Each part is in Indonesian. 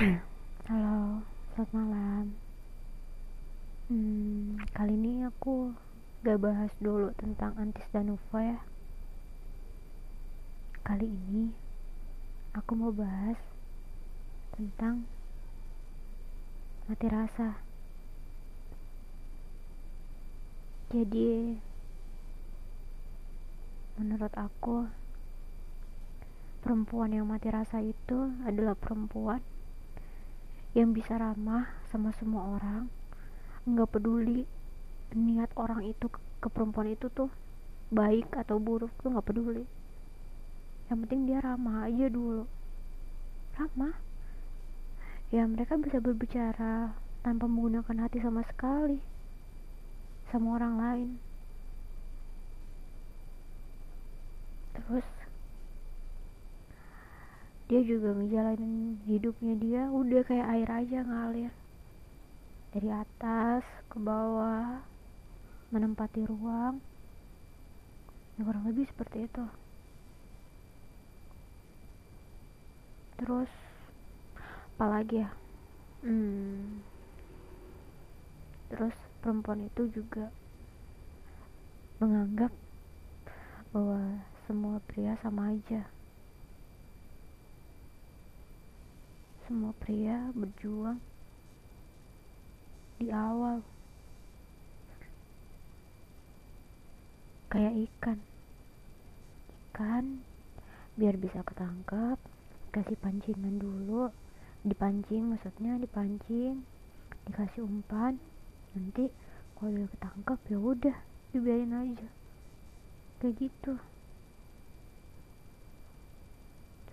Halo, selamat malam. Hmm, kali ini aku gak bahas dulu tentang Antis dan Ufa ya. Kali ini aku mau bahas tentang mati rasa. Jadi, menurut aku, perempuan yang mati rasa itu adalah perempuan yang bisa ramah sama semua orang. Nggak peduli niat orang itu ke, ke perempuan itu tuh baik atau buruk tuh nggak peduli. Yang penting dia ramah aja dulu. Ramah. Ya mereka bisa berbicara tanpa menggunakan hati sama sekali sama orang lain. Terus dia juga ngejalanin hidupnya dia udah kayak air aja ngalir. Dari atas ke bawah menempati ruang. Ya kurang lebih seperti itu. Terus apalagi ya? Hmm, terus perempuan itu juga menganggap bahwa semua pria sama aja semua pria berjuang di awal. Kayak ikan. Ikan biar bisa ketangkap kasih pancingan dulu. Dipancing maksudnya dipancing dikasih umpan. Nanti kalau udah ketangkap ya udah dibiarin aja. Kayak gitu.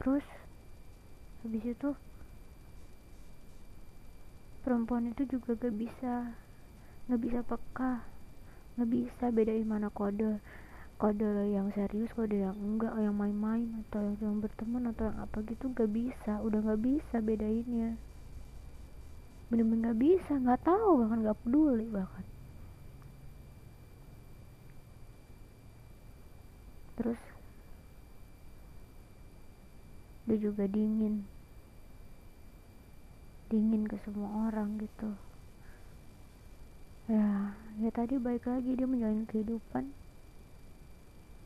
Terus habis itu perempuan itu juga gak bisa gak bisa peka gak bisa bedain mana kode kode yang serius kode yang enggak yang main-main atau yang cuma berteman atau yang apa gitu gak bisa udah gak bisa bedainnya. Bener-bener gak bisa gak tahu bahkan gak peduli bahkan. Terus dia juga dingin dingin ke semua orang gitu. Ya ya tadi baik lagi dia menjalani kehidupan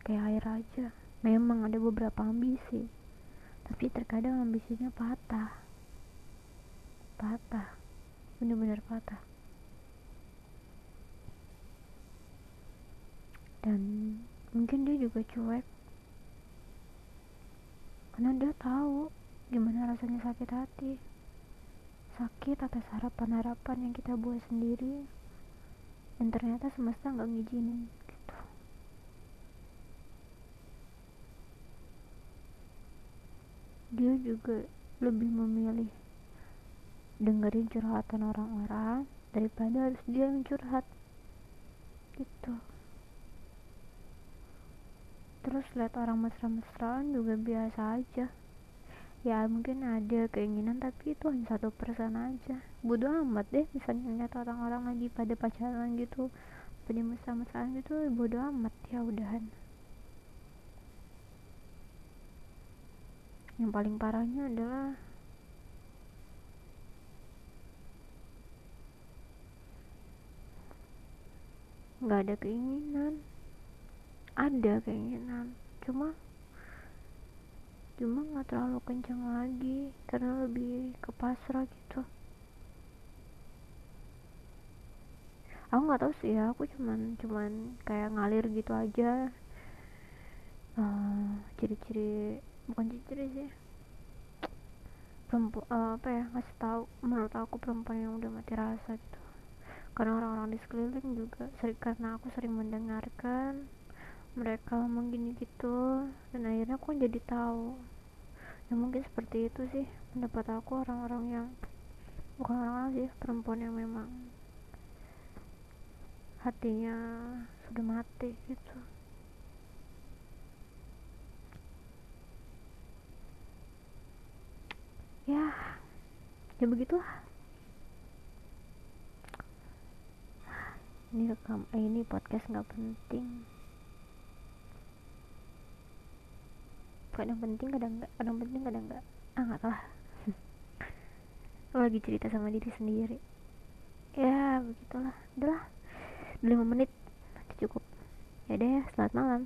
kayak air aja. Memang ada beberapa ambisi tapi terkadang ambisinya patah. Patah bener-bener patah. Dan mungkin dia juga cuek. Karena dia tahu gimana rasanya sakit hati sakit atas harapan-harapan yang kita buat sendiri dan ternyata semesta nggak ngizinin gitu. Dia juga lebih memilih dengerin curhatan orang-orang daripada harus dia yang curhat gitu. Terus lihat orang mesra-mesraan juga biasa aja ya mungkin ada keinginan tapi itu hanya satu persen aja. Bodo amat deh misalnya lihat orang-orang lagi pada pacaran gitu pada mesra-mesraan gitu bodo amat ya udahan. Yang paling parahnya adalah nggak ada keinginan. Ada keinginan cuma cuma nggak terlalu kencang lagi karena lebih ke pasrah gitu. Aku nggak tahu sih ya aku cuman cuman kayak ngalir gitu aja. Uh, ciri-ciri bukan ciri-ciri sih. Perempuan uh, apa ya ngasih tahu menurut aku perempuan yang udah mati rasa gitu. Karena orang-orang di sekeliling juga sering karena aku sering mendengarkan mereka ngomong gini gitu dan akhirnya aku jadi tahu. Ya mungkin seperti itu sih pendapat aku orang-orang yang bukan orang-orang sih perempuan yang memang hatinya sudah mati gitu. Ya ya begitulah. Ini rekam eh, ini podcast nggak penting kadang penting kadang enggak kadang penting kadang enggak ah nggak tahu lagi cerita sama diri sendiri. Ya begitulah. Udahlah 5 menit. Cukup. Ya deh selamat malam